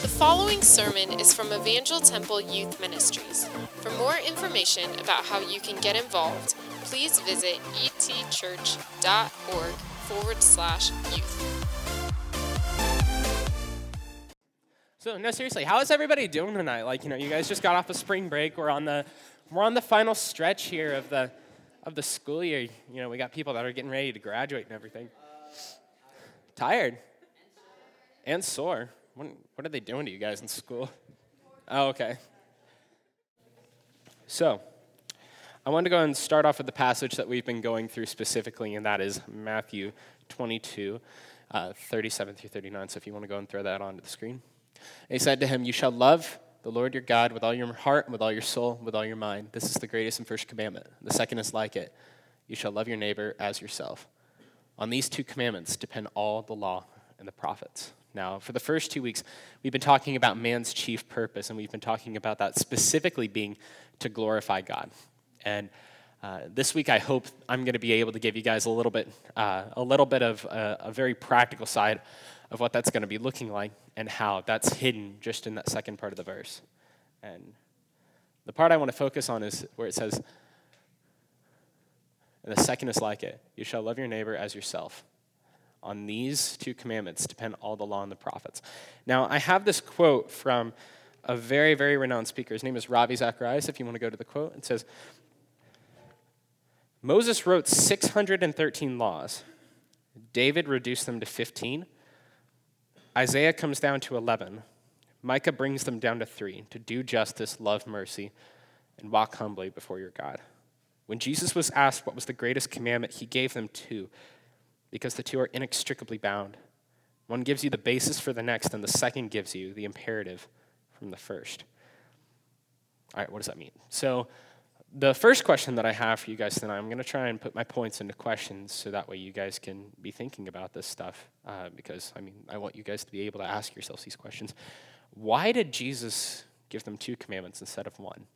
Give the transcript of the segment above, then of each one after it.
The following sermon is from Evangel Temple Youth Ministries. For more information about how you can get involved, please visit etchurch.org forward slash youth. So no, seriously, how is everybody doing tonight? Like, you know, you guys just got off a of spring break. We're on the we're on the final stretch here of the of the school year. You know, we got people that are getting ready to graduate and everything. Tired and sore. What, are they doing to you guys in school? Oh, okay. So, I want to go and start off with the passage that we've been going through specifically, and that is Matthew 22, uh, 37 through 39. So, if you want to go and throw that onto the screen. And he said to him, You shall love the Lord your God with all your heart, with all your soul, with all your mind. This is the greatest and first commandment. The second is like it you shall love your neighbor as yourself. On these two commandments depend all the law and the prophets. Now, for the first two weeks, we've been talking about man's chief purpose, and we've been talking about that specifically being to glorify God. And uh, this week, I hope I'm going to be able to give you guys a little bit, uh, a little bit of a, a very practical side of what that's going to be looking like and how that's hidden just in that second part of the verse. And the part I want to focus on is where it says, and the second is like it you shall love your neighbor as yourself. On these two commandments depend all the law and the prophets. Now, I have this quote from a very, very renowned speaker. His name is Ravi Zacharias, if you want to go to the quote. It says, Moses wrote 613 laws. David reduced them to 15. Isaiah comes down to 11. Micah brings them down to three to do justice, love mercy, and walk humbly before your God. When Jesus was asked what was the greatest commandment, he gave them two, because the two are inextricably bound. One gives you the basis for the next, and the second gives you the imperative from the first. All right, what does that mean? So, the first question that I have for you guys tonight, I'm going to try and put my points into questions so that way you guys can be thinking about this stuff. Uh, because, I mean, I want you guys to be able to ask yourselves these questions. Why did Jesus give them two commandments instead of one?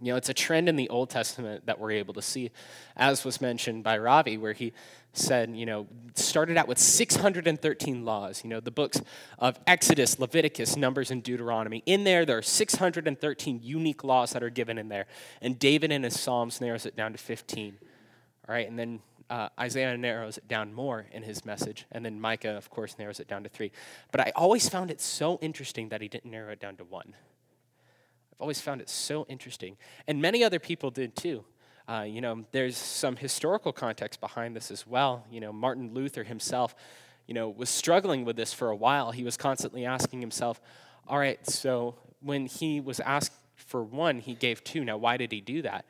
You know, it's a trend in the Old Testament that we're able to see, as was mentioned by Ravi, where he said, you know, started out with 613 laws. You know, the books of Exodus, Leviticus, Numbers, and Deuteronomy. In there, there are 613 unique laws that are given in there. And David in his Psalms narrows it down to 15. All right, and then uh, Isaiah narrows it down more in his message. And then Micah, of course, narrows it down to three. But I always found it so interesting that he didn't narrow it down to one. I've always found it so interesting. And many other people did too. Uh, you know, there's some historical context behind this as well. You know, Martin Luther himself, you know, was struggling with this for a while. He was constantly asking himself, all right, so when he was asked for one, he gave two. Now, why did he do that?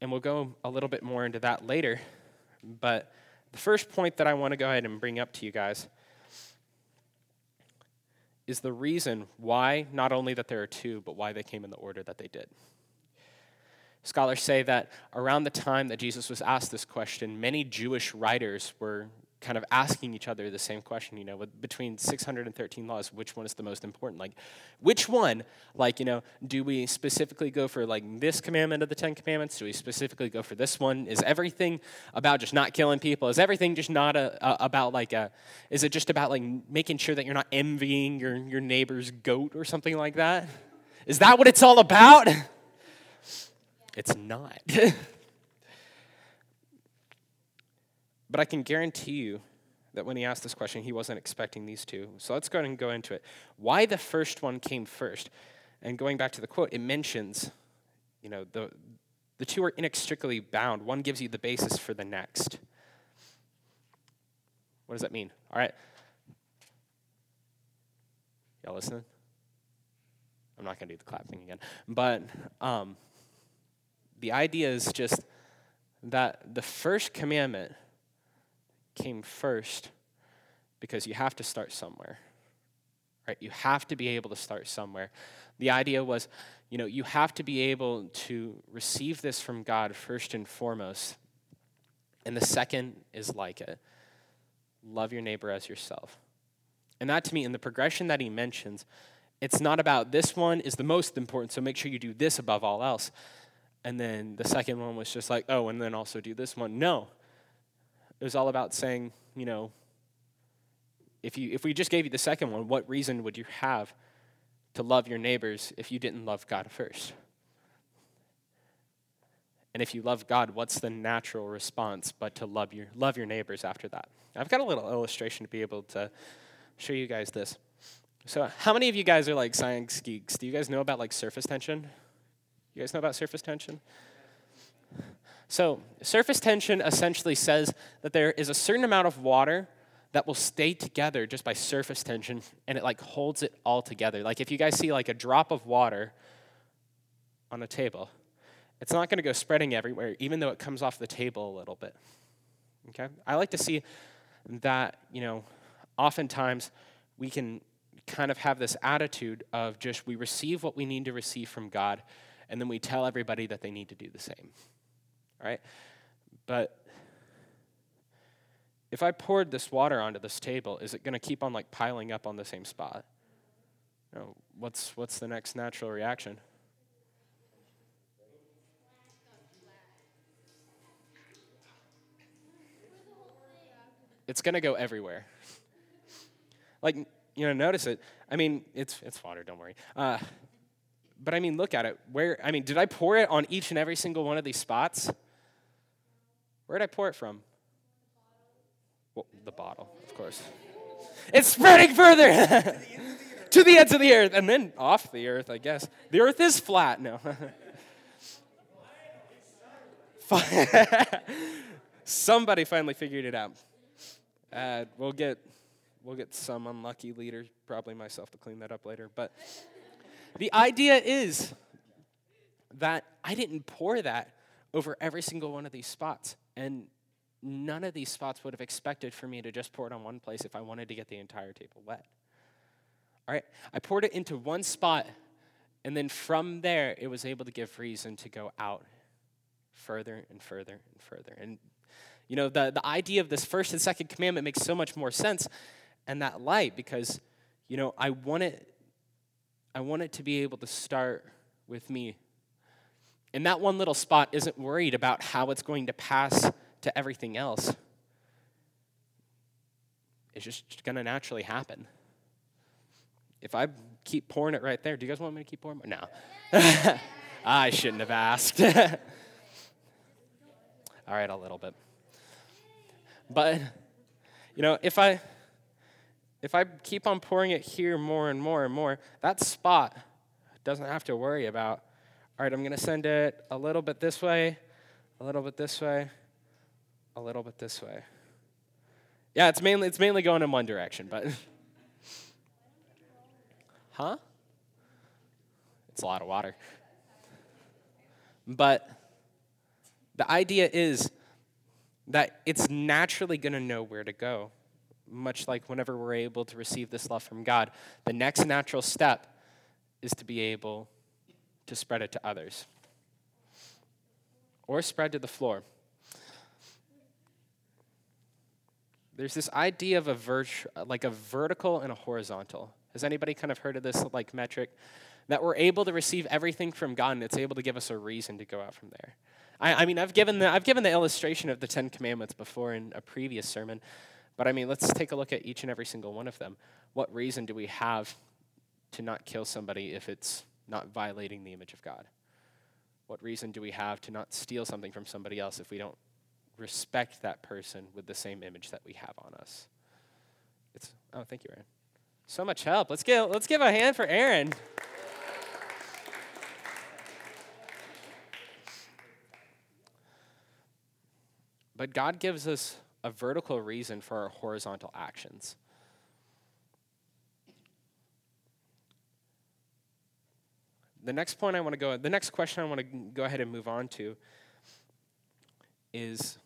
And we'll go a little bit more into that later. But the first point that I want to go ahead and bring up to you guys is the reason why, not only that there are two, but why they came in the order that they did. Scholars say that around the time that Jesus was asked this question, many Jewish writers were kind of asking each other the same question, you know, with, between 613 laws, which one is the most important? Like, which one, like, you know, do we specifically go for like this commandment of the Ten Commandments? Do we specifically go for this one? Is everything about just not killing people? Is everything just not a, a, about like a, is it just about like making sure that you're not envying your, your neighbor's goat or something like that? Is that what it's all about? It's not. But I can guarantee you that when he asked this question, he wasn't expecting these two. So let's go ahead and go into it. Why the first one came first? And going back to the quote, it mentions, you know, the, the two are inextricably bound. One gives you the basis for the next. What does that mean? All right. Y'all listening? I'm not going to do the clapping again. But um, the idea is just that the first commandment came first because you have to start somewhere. Right? You have to be able to start somewhere. The idea was, you know, you have to be able to receive this from God first and foremost. And the second is like it love your neighbor as yourself. And that to me, in the progression that he mentions, it's not about this one is the most important, so make sure you do this above all else. And then the second one was just like, oh, and then also do this one. No. It was all about saying, you know, if, you, if we just gave you the second one, what reason would you have to love your neighbors if you didn't love God first? And if you love God, what's the natural response but to love your, love your neighbors after that? I've got a little illustration to be able to show you guys this. So, how many of you guys are like science geeks? Do you guys know about like surface tension? You guys know about surface tension? So, surface tension essentially says that there is a certain amount of water that will stay together just by surface tension and it like holds it all together. Like if you guys see like a drop of water on a table, it's not going to go spreading everywhere even though it comes off the table a little bit. Okay? I like to see that, you know, oftentimes we can kind of have this attitude of just we receive what we need to receive from God and then we tell everybody that they need to do the same. Right? But if I poured this water onto this table, is it going to keep on like piling up on the same spot? No. What's what's the next natural reaction? It's going to go everywhere. Like you know, notice it. I mean, it's it's water. Don't worry. Uh, but I mean, look at it. Where I mean, did I pour it on each and every single one of these spots? Where did I pour it from? Well, the bottle, of course. It's spreading further to the ends of the earth and then off the earth, I guess. The earth is flat. No. Somebody finally figured it out. Uh, we'll get we'll get some unlucky leader, probably myself, to clean that up later. But the idea is that I didn't pour that over every single one of these spots. And none of these spots would have expected for me to just pour it on one place if I wanted to get the entire table wet. All right, I poured it into one spot, and then from there, it was able to give reason to go out further and further and further. And, you know, the, the idea of this first and second commandment makes so much more sense and that light because, you know, I want it, I want it to be able to start with me. And that one little spot isn't worried about how it's going to pass to everything else. It's just going to naturally happen. If I keep pouring it right there, do you guys want me to keep pouring? No. I shouldn't have asked. All right, a little bit. But, you know, if I if I keep on pouring it here more and more and more, that spot doesn't have to worry about, all right, I'm going to send it a little bit this way, a little bit this way, a little bit this way. Yeah, it's mainly it's mainly going in one direction, but Huh? It's a lot of water. But the idea is that it's naturally going to know where to go much like whenever we're able to receive this love from God, the next natural step is to be able to spread it to others or spread to the floor. There's this idea of a vert- like a vertical and a horizontal. Has anybody kind of heard of this like metric? That we're able to receive everything from God and it's able to give us a reason to go out from there. I, I mean, I've given, the, I've given the illustration of the Ten Commandments before in a previous sermon, but I mean, let's take a look at each and every single one of them. What reason do we have to not kill somebody if it's not violating the image of God? What reason do we have to not steal something from somebody else if we don't respect that person with the same image that we have on us? It's oh, thank you, Aaron. So much help. Let's give let's give a hand for Aaron. But God gives us a vertical reason for our horizontal actions. The next point I want to go, the next question I want to go ahead and move on to is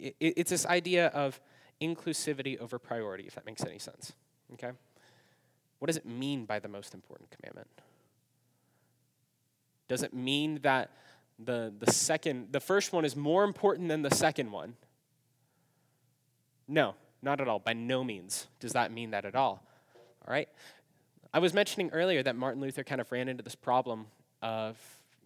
it, it's this idea of inclusivity over priority, if that makes any sense. Okay? What does it mean by the most important commandment? Does it mean that the, the second, the first one is more important than the second one? No, not at all. By no means does that mean that at all. All right? I was mentioning earlier that Martin Luther kind of ran into this problem of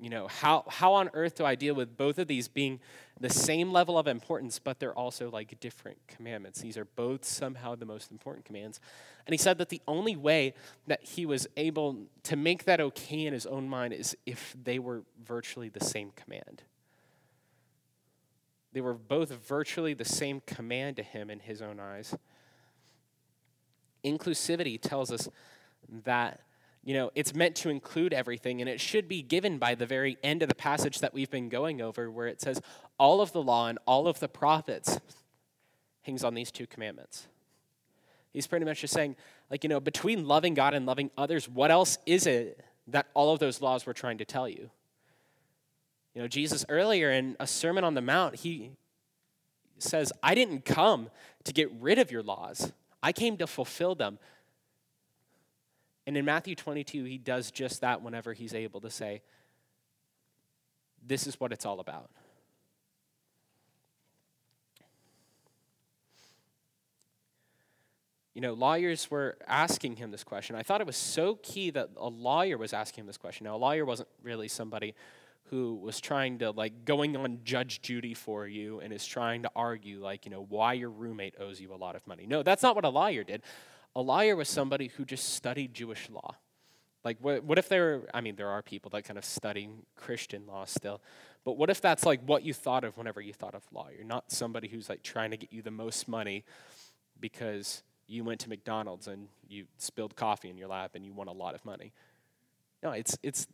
you know, how, how on earth do I deal with both of these being the same level of importance, but they're also like different commandments? These are both somehow the most important commands. And he said that the only way that he was able to make that okay in his own mind is if they were virtually the same command. They were both virtually the same command to him in his own eyes. Inclusivity tells us that you know, it's meant to include everything, and it should be given by the very end of the passage that we've been going over, where it says, All of the law and all of the prophets hangs on these two commandments. He's pretty much just saying, like, you know, between loving God and loving others, what else is it that all of those laws were trying to tell you? You know, Jesus earlier in a Sermon on the Mount, he says, I didn't come to get rid of your laws, I came to fulfill them. And in Matthew 22, he does just that whenever he's able to say, This is what it's all about. You know, lawyers were asking him this question. I thought it was so key that a lawyer was asking him this question. Now, a lawyer wasn't really somebody who was trying to, like, going on Judge Judy for you and is trying to argue, like, you know, why your roommate owes you a lot of money. No, that's not what a lawyer did. A lawyer was somebody who just studied Jewish law. Like, what, what if there, I mean, there are people that kind of study Christian law still, but what if that's like what you thought of whenever you thought of law? You're not somebody who's like trying to get you the most money because you went to McDonald's and you spilled coffee in your lap and you won a lot of money. No, it's, it's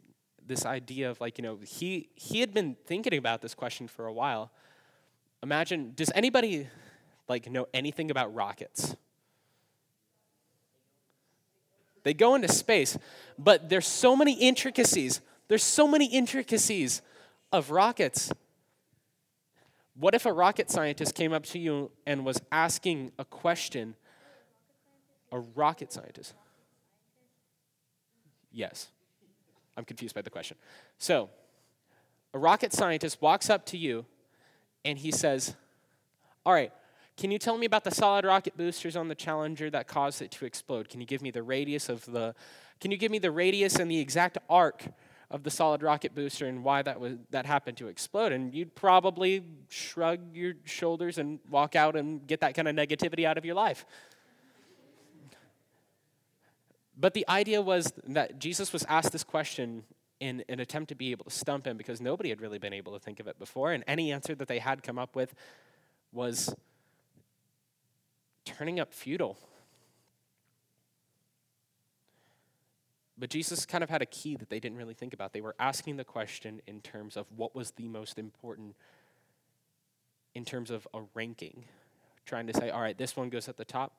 this idea of like, you know, he, he had been thinking about this question for a while. Imagine, does anybody like know anything about rockets? They go into space, but there's so many intricacies. There's so many intricacies of rockets. What if a rocket scientist came up to you and was asking a question? A rocket scientist. Yes. I'm confused by the question. So, a rocket scientist walks up to you and he says, All right, can you tell me about the solid rocket boosters on the Challenger that caused it to explode? Can you give me the radius of the Can you give me the radius and the exact arc of the solid rocket booster and why that was that happened to explode? And you'd probably shrug your shoulders and walk out and get that kind of negativity out of your life. But the idea was that Jesus was asked this question in an attempt to be able to stump him because nobody had really been able to think of it before, and any answer that they had come up with was turning up futile. But Jesus kind of had a key that they didn't really think about. They were asking the question in terms of what was the most important in terms of a ranking, trying to say, all right, this one goes at the top,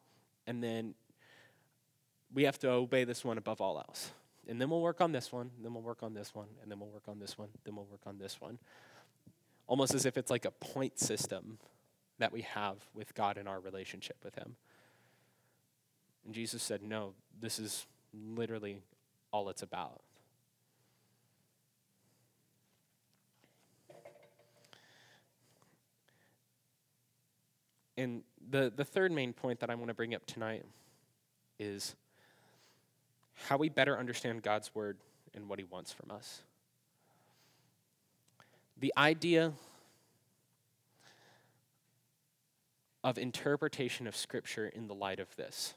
and then we have to obey this one above all else. And then we'll work on this one, then we'll work on this one, and then we'll work on this one, then we'll work on this one. Almost as if it's like a point system that we have with God in our relationship with Him. And Jesus said, No, this is literally all it's about. And the, the third main point that I want to bring up tonight is how we better understand God's word and what He wants from us. The idea of interpretation of Scripture in the light of this.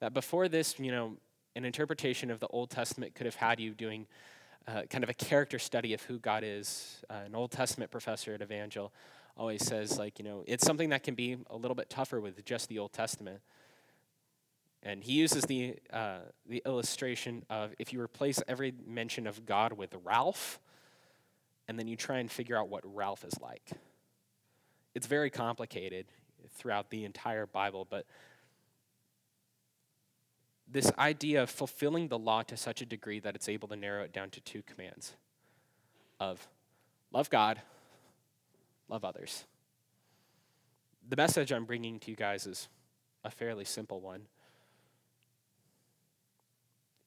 That before this, you know, an interpretation of the Old Testament could have had you doing uh, kind of a character study of who God is. Uh, an Old Testament professor at Evangel always says, like, you know, it's something that can be a little bit tougher with just the Old Testament. And he uses the, uh, the illustration of if you replace every mention of God with Ralph, and then you try and figure out what Ralph is like it's very complicated throughout the entire Bible, but this idea of fulfilling the law to such a degree that it's able to narrow it down to two commands of love God, love others. The message I'm bringing to you guys is a fairly simple one.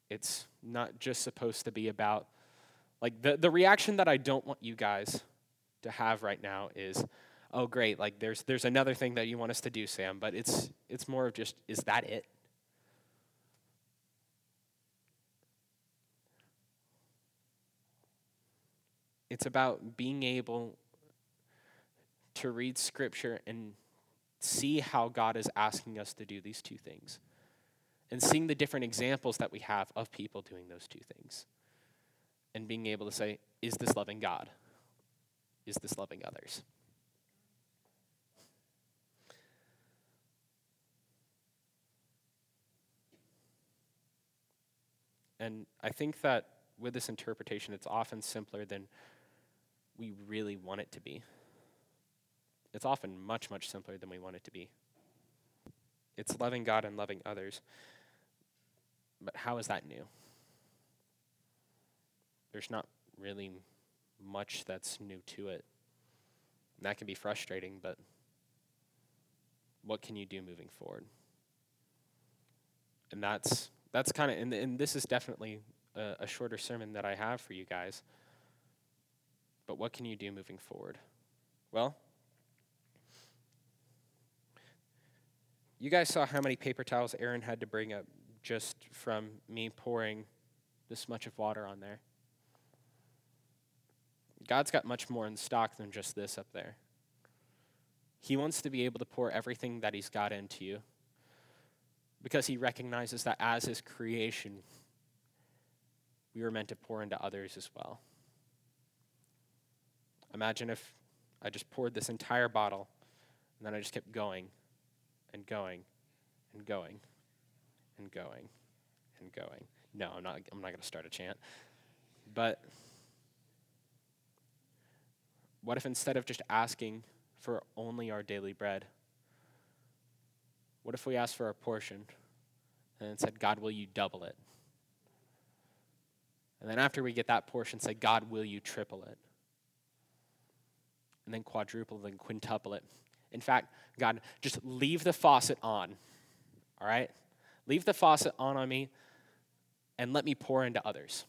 It's not just supposed to be about, like, the, the reaction that I don't want you guys to have right now is, oh great, like there's there's another thing that you want us to do, Sam, but it's it's more of just is that it? It's about being able to read scripture and see how God is asking us to do these two things. And seeing the different examples that we have of people doing those two things. And being able to say, is this loving God? Is this loving others? And I think that with this interpretation, it's often simpler than we really want it to be. It's often much, much simpler than we want it to be. It's loving God and loving others. But how is that new? There's not really much that's new to it. And that can be frustrating, but what can you do moving forward? And that's that's kind of and, and this is definitely a, a shorter sermon that I have for you guys. But what can you do moving forward? Well, you guys saw how many paper towels Aaron had to bring up just from me pouring this much of water on there. God's got much more in stock than just this up there. He wants to be able to pour everything that He's got into you because He recognizes that as His creation, we were meant to pour into others as well. Imagine if I just poured this entire bottle and then I just kept going and going and going and going and going. No, I'm not I'm not going to start a chant. But what if instead of just asking for only our daily bread, what if we asked for a portion and said, God, will you double it? And then after we get that portion, say, God, will you triple it? And then quadruple, then quintuple it. In fact, God, just leave the faucet on. All right? Leave the faucet on on me and let me pour into others.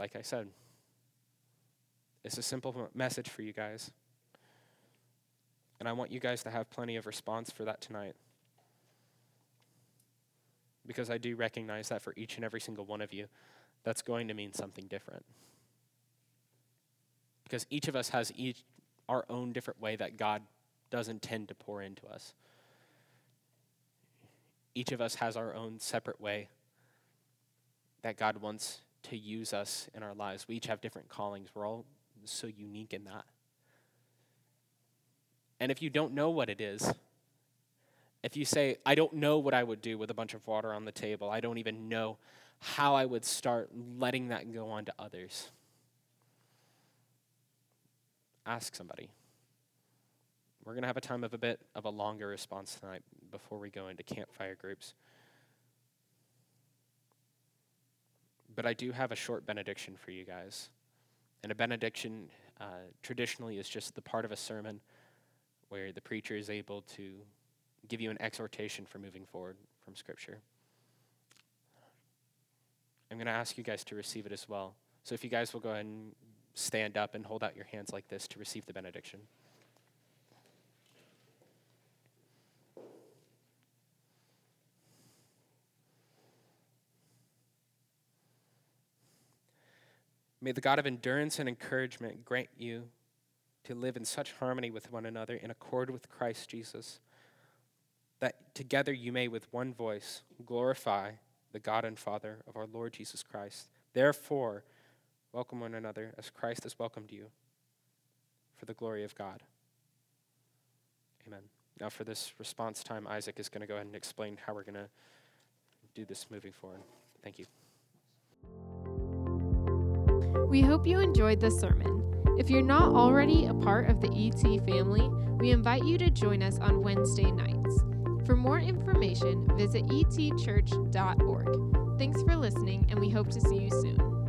Like I said, it's a simple message for you guys. And I want you guys to have plenty of response for that tonight. Because I do recognize that for each and every single one of you, that's going to mean something different. Because each of us has each our own different way that God does intend to pour into us. Each of us has our own separate way that God wants to use us in our lives. We each have different callings. We're all so unique in that. And if you don't know what it is, if you say, I don't know what I would do with a bunch of water on the table, I don't even know how I would start letting that go on to others, ask somebody. We're going to have a time of a bit of a longer response tonight before we go into campfire groups. But I do have a short benediction for you guys. And a benediction uh, traditionally is just the part of a sermon where the preacher is able to give you an exhortation for moving forward from Scripture. I'm going to ask you guys to receive it as well. So if you guys will go ahead and stand up and hold out your hands like this to receive the benediction. May the God of endurance and encouragement grant you to live in such harmony with one another in accord with Christ Jesus, that together you may with one voice glorify the God and Father of our Lord Jesus Christ. Therefore, welcome one another as Christ has welcomed you for the glory of God. Amen. Now, for this response time, Isaac is going to go ahead and explain how we're going to do this moving forward. Thank you. We hope you enjoyed the sermon. If you're not already a part of the ET family, we invite you to join us on Wednesday nights. For more information, visit etchurch.org. Thanks for listening, and we hope to see you soon.